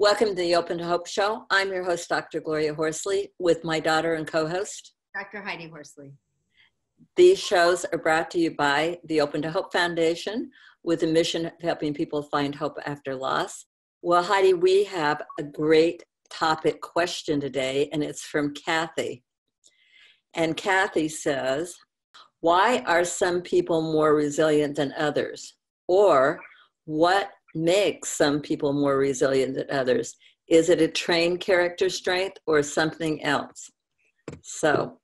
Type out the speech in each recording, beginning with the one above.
Welcome to the Open to Hope Show. I'm your host, Dr. Gloria Horsley, with my daughter and co host, Dr. Heidi Horsley. These shows are brought to you by the Open to Hope Foundation with a mission of helping people find hope after loss. Well, Heidi, we have a great topic question today, and it's from Kathi. And Kathi says, Why are some people more resilient than others? Or what makes some people more resilient than others? Is it a trained character strength or something else? So,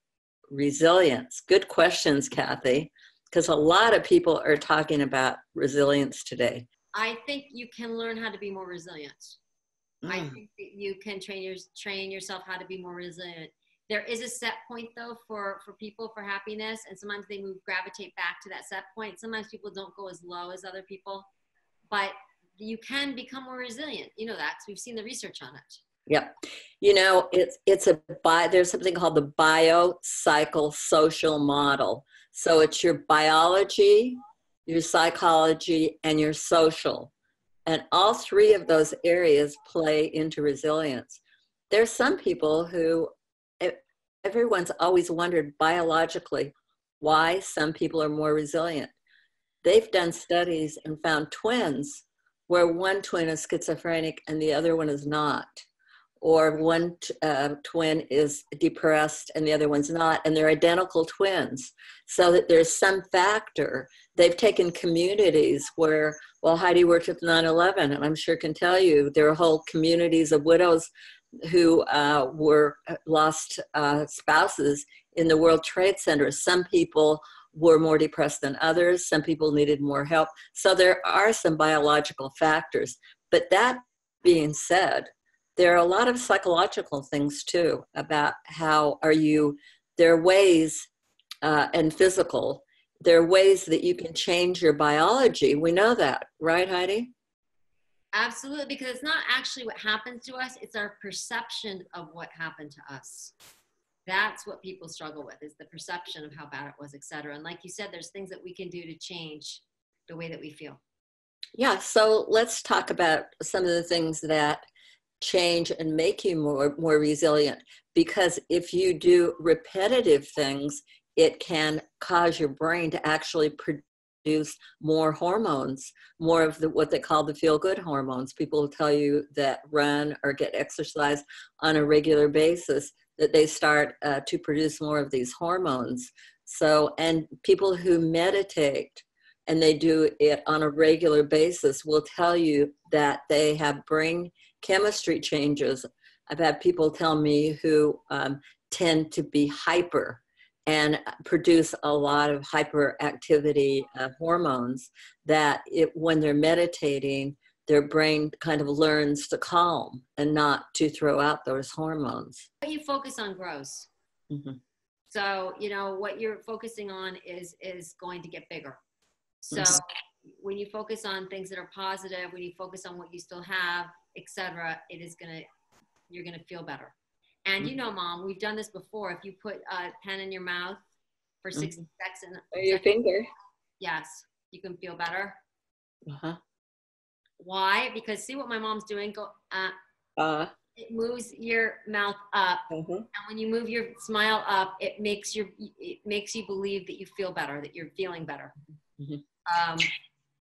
resilience. Good questions, Kathi, because a lot of people are talking about resilience today. I think you can learn how to be more resilient. Mm. I think that you can train your, train yourself how to be more resilient. There is a set point though for for people for happiness, and sometimes they move gravitate back to that set point. Sometimes people don't go as low as other people, but you can become more resilient. You know that we've seen the research on it. Yep. You know, it's it's a bi there's something called the biopsychosocial model. So it's your biology, your psychology, and your social. And all three of those areas play into resilience. There's some people who everyone's always wondered biologically why some people are more resilient. They've done studies and found twins where one twin is schizophrenic and the other one is not. Or one uh, twin is depressed and the other one's not and they're identical twins. So that there's some factor. They've taken communities where well heidi worked with 9-11 and i'm sure can tell you there are whole communities of widows who uh, were uh, lost uh, spouses in the world trade center. Some people were more depressed than others. Some people needed more help. So there are some biological factors. But that being said, there are a lot of psychological things too about how are you, there are ways, uh, and physical, there are ways that you can change your biology. We know that, right, Heidi? Absolutely, because it's not actually what happens to us, it's our perception of what happened to us that's what people struggle with is the perception of how bad it was et cetera. And like you said there's things that we can do to change the way that we feel. Yeah so let's talk about some of the things that change and make you more more resilient. Because if you do repetitive things it can cause your brain to actually produce more hormones more of the what they call the feel good hormones. People tell you that run or get exercise on a regular basis that they start uh, to produce more of these hormones. So, and people who meditate and they do it on a regular basis will tell you that they have brain chemistry changes. I've had people tell me who um, tend to be hyper and produce a lot of hyperactivity uh, hormones that it, when they're meditating, their brain kind of learns to calm and not to throw out those hormones. What you focus on grows. Mm-hmm. So you know what you're focusing on is is going to get bigger. So mm-hmm. when you focus on things that are positive, when you focus on what you still have, etc., it is gonna you're gonna feel better. And mm-hmm. you know, mom, we've done this before. If you put a pen in your mouth for 60 mm-hmm. seconds, or your finger, yes, you can feel better. Uh huh. Why? Because see what my mom's doing. Go. Uh, uh. It moves your mouth up, mm-hmm. and when you move your smile up, it makes your it makes you believe that you feel better, that you're feeling better. Mm-hmm. Um,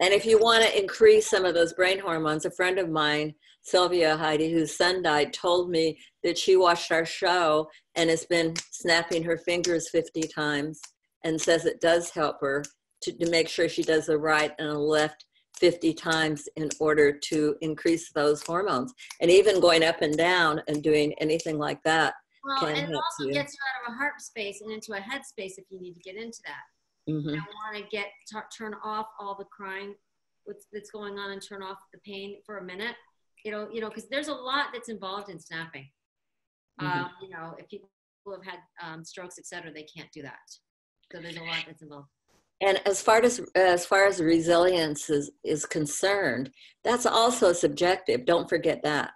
and if you want to increase some of those brain hormones, a friend of mine, Sylvia Heidi, whose son died, told me that she watched our show and has been snapping her fingers 50 times and says it does help her to, to make sure she does the right and the left 50 times in order to increase those hormones. And even going up and down and doing anything like that. Well, and it also you. gets you out of a heart space and into a head space if you need to get into that. Mm-hmm. I want to get t- turn off all the crying that's going on and turn off the pain for a minute. You know, you know, because there's a lot that's involved in snapping. Mm-hmm. Um, you know, if people have had um, strokes, etc., they can't do that. So there's a lot that's involved. And as far as as far as resilience is, is concerned, that's also subjective. Don't forget that.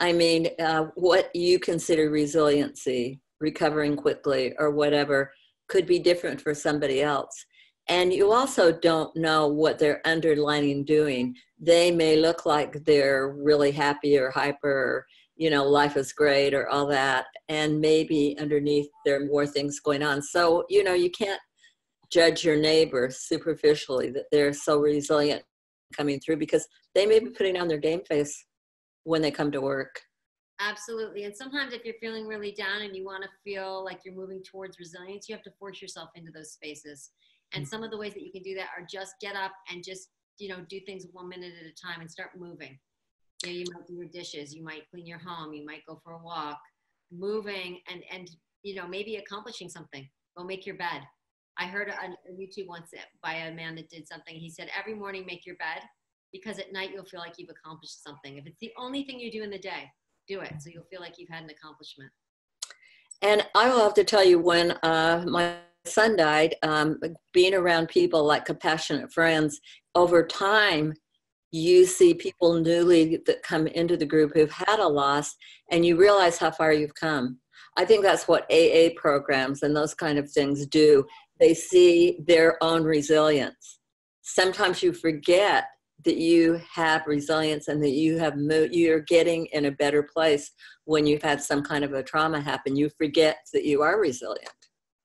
I mean, uh, what you consider resiliency, recovering quickly, or whatever, could be different for somebody else. And you also don't know what they're underlining doing. They may look like they're really happy or hyper, or, you know, life is great or all that. And maybe underneath there are more things going on. So, you know, you can't judge your neighbor superficially that they're so resilient coming through because they may be putting on their game face when they come to work. Absolutely. And sometimes if you're feeling really down and you want to feel like you're moving towards resilience, you have to force yourself into those spaces. And mm-hmm. some of the ways that you can do that are just get up and just, you know, do things one minute at a time and start moving. You know, you might do your dishes, you might clean your home, you might go for a walk, moving and and you know, maybe accomplishing something. Go make your bed. I heard on YouTube once by a man that did something. He said, every morning make your bed because at night you'll feel like you've accomplished something. If it's the only thing you do in the day, do it. So you'll feel like you've had an accomplishment. And I will have to tell you, when uh, my son died, um, being around people like compassionate friends, over time, you see people newly that come into the group who've had a loss, and you realize how far you've come. I think that's what AA programs and those kind of things do. They see their own resilience. Sometimes you forget that you have resilience and that you have mo- you're getting in a better place when you've had some kind of a trauma happen. You forget that you are resilient.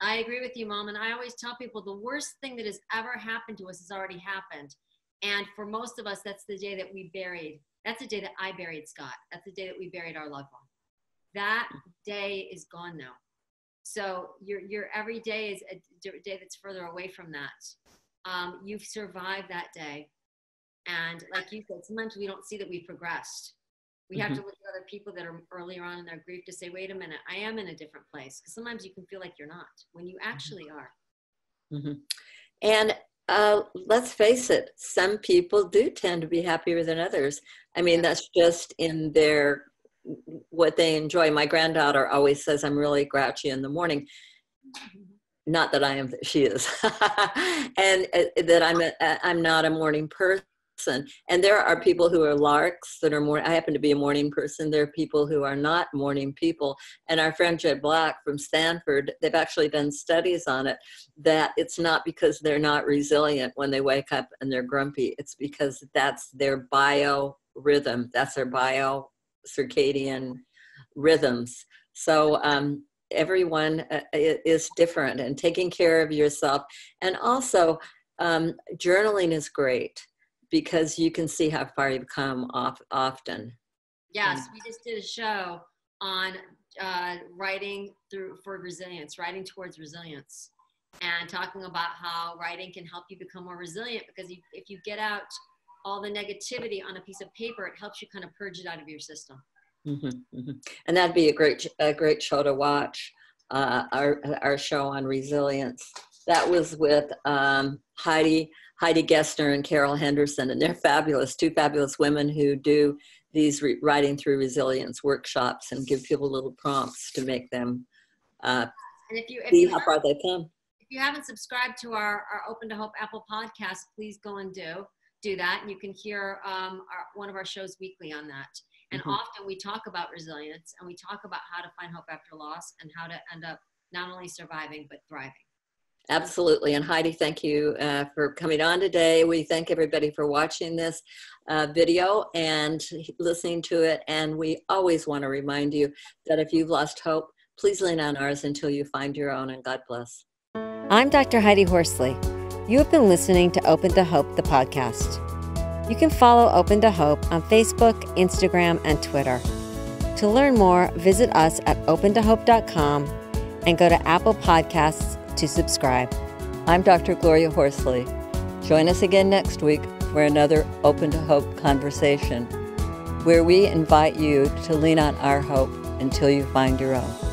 I agree with you mom and i always tell people the worst thing that has ever happened to us has already happened. And for most of us that's the day that we buried that's the day that i buried scott. That's the day that we buried our loved one. That day is gone now so your your every day is a day that's further away from that um, you've survived that day and like you said, sometimes we don't see that we've progressed. We have mm-hmm. to look at other people that are earlier on in their grief to say, wait a minute, I am in a different place. Because sometimes you can feel like you're not when you mm-hmm. actually are. Mm-hmm. And uh, let's face it, some people do tend to be happier than others. I mean, yeah. that's just in their what they enjoy. My granddaughter always says, I'm really grouchy in the morning. Not that I am, that she is, and uh, that I'm a, I'm not a morning person. And there are people who are larks that are more, I happen to be a morning person. There are people who are not morning people. And our friend Jed Black from Stanford, they've actually done studies on it that it's not because they're not resilient when they wake up and they're grumpy. It's because that's their bio rhythm, that's their bio circadian rhythms. So, um, everyone uh, is different and taking care of yourself and also um, journaling is great because you can see how far you've come off often. Yes, we just did a show on uh, writing through for resilience, writing towards resilience, and talking about how writing can help you become more resilient because you, if you get out all the negativity on a piece of paper, it helps you kind of purge it out of your system. Mm-hmm, mm-hmm. And that'd be a great a great show to watch. Uh, our our show on resilience. That was with um, Heidi Heidi Gessner and Carol Henderson, and they're fabulous, two fabulous women who do these re- writing through resilience workshops and give people little prompts to make them uh, and if you, if see you how far they come. If you haven't subscribed to our, our Open to Hope Apple podcast, please go and do do that, and you can hear um, our, one of our shows weekly on that. And mm-hmm. often we talk about resilience and we talk about how to find hope after loss and how to end up not only surviving but thriving. Absolutely. And Heidi, thank you uh, for coming on today. We thank everybody for watching this uh, video and listening to it. And we always want to remind you that if you've lost hope, please lean on ours until you find your own. And God bless. I'm Dr. Heidi Horsley. You have been listening to Open to Hope, the podcast. You can follow Open to Hope on Facebook, Instagram, and Twitter. To learn more, visit us at opentohope.com and go to Apple Podcasts to subscribe. I'm Dr. Gloria Horsley. Join us again next week for another Open to Hope conversation, where we invite you to lean on our hope until you find your own.